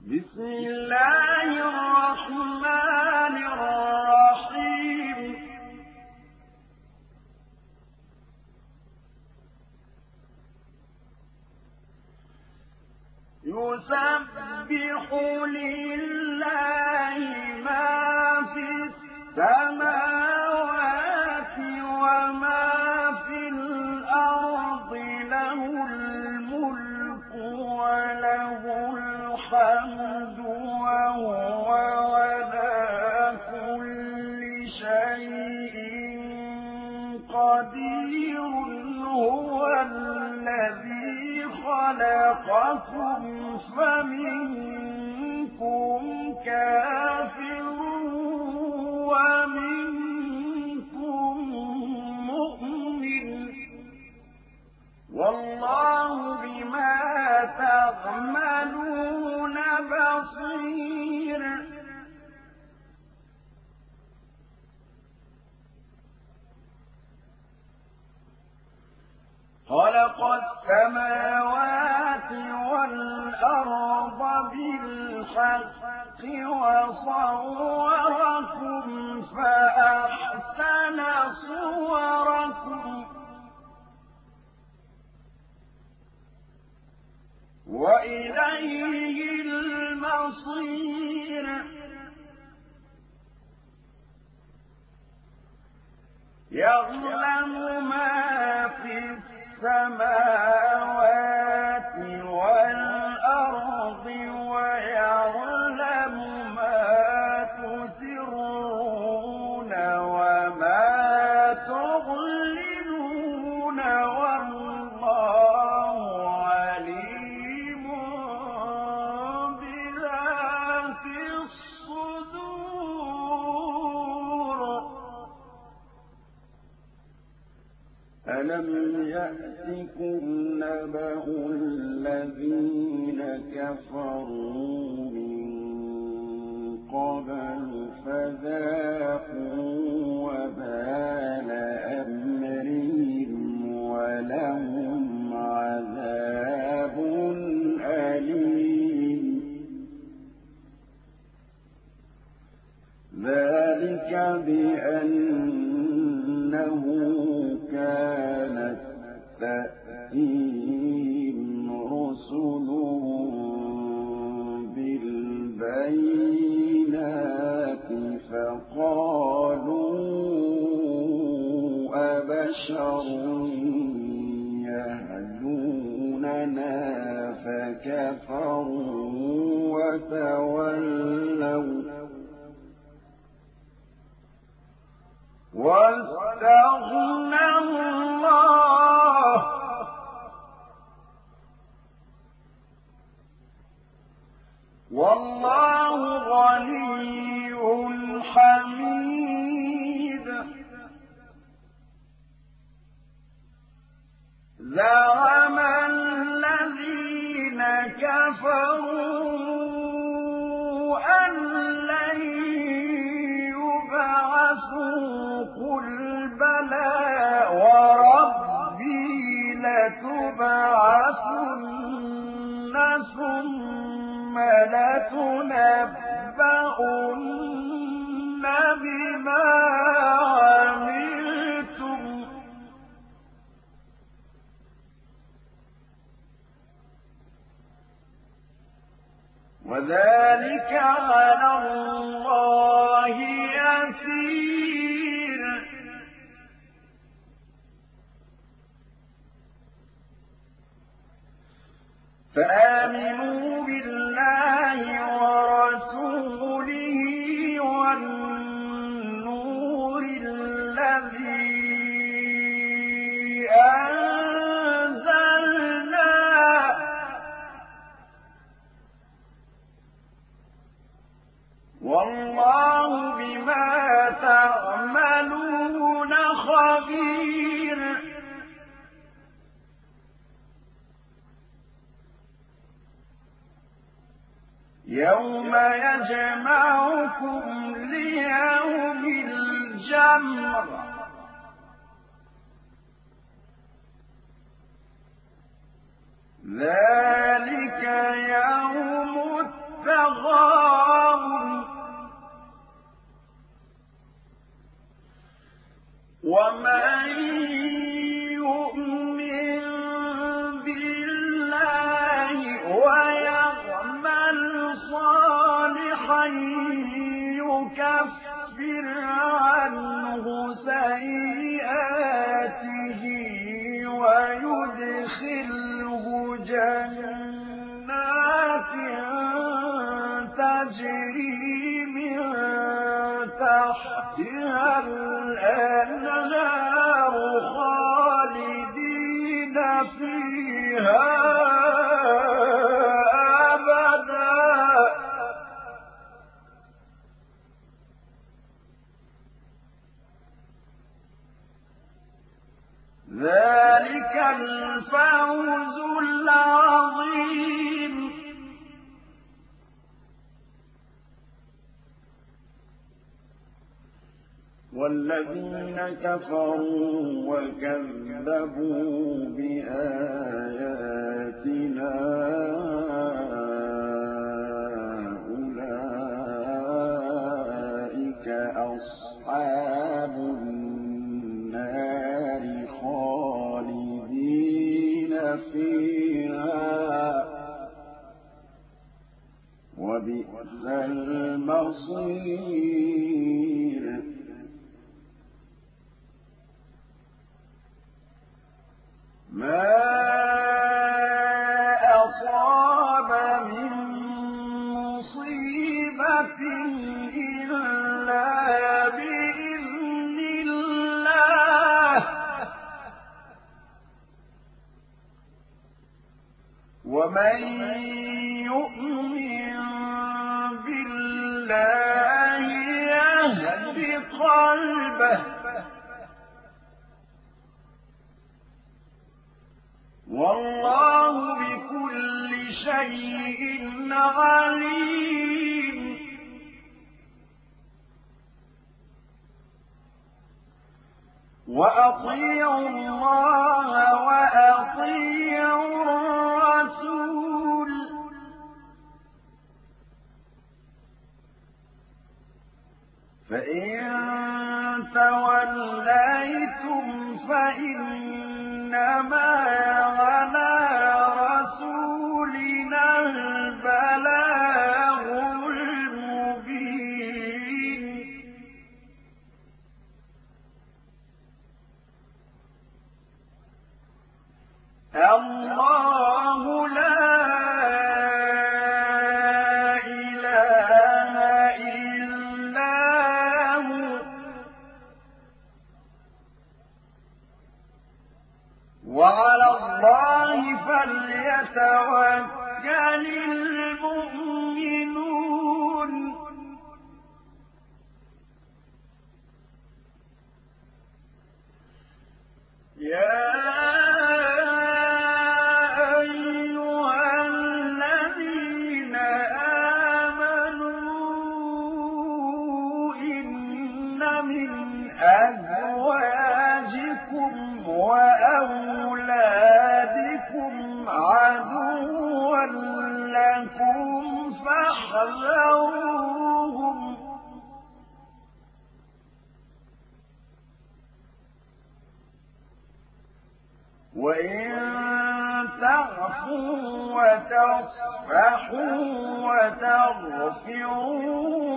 بسم الله الرحمن الرحيم. يسبح لله ما في السماوات خلقكم فمنكم كافر ومنكم مؤمن. والله بما تعملون بصير. خلق السماوات وصوركم فأحسن صوركم. وإليه المصير. يعلم ما في السماوات ألم يأتكم نبأ الذين كفروا من قبل فذاقوا أبشر يهدوننا فكفروا وتولوا لتنبؤن بما عملتم. وذلك على الله يسير. فآمنوا بالله والله بما تعملون خبير. يوم يجمعكم ليوم الجمع. ذلك صالحا يكفر والذين كفروا وكذبوا بآياتنا أولئك أصحاب النار خالدين فيها. وبئس المصير. ما أصاب من مصيبة إلا بإذن الله ومن يؤمن بالله يهد قلبه والله بكل شيء عليم. وأطيعوا الله وأطيعوا الرسول. فإن توليتم فإن إنما على فاحذروهم وإن تعفوا وتصفحوا وتغفروا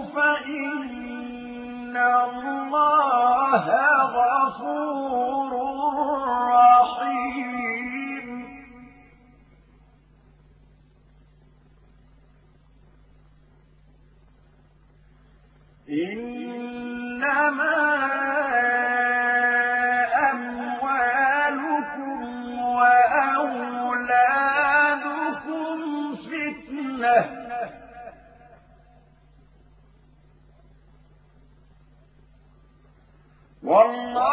فإن الله غفور إنما أموالكم وأولادكم فتنة. والله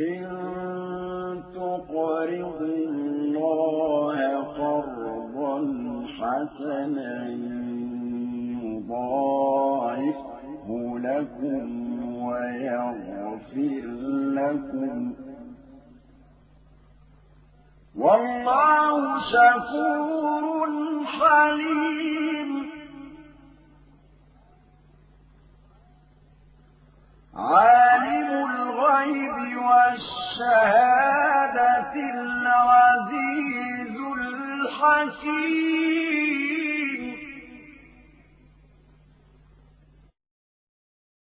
إن الله قرضا حسنا يضاعفه لكم ويغفر لكم. والله شكور حليم. والشهادة العزيز الحكيم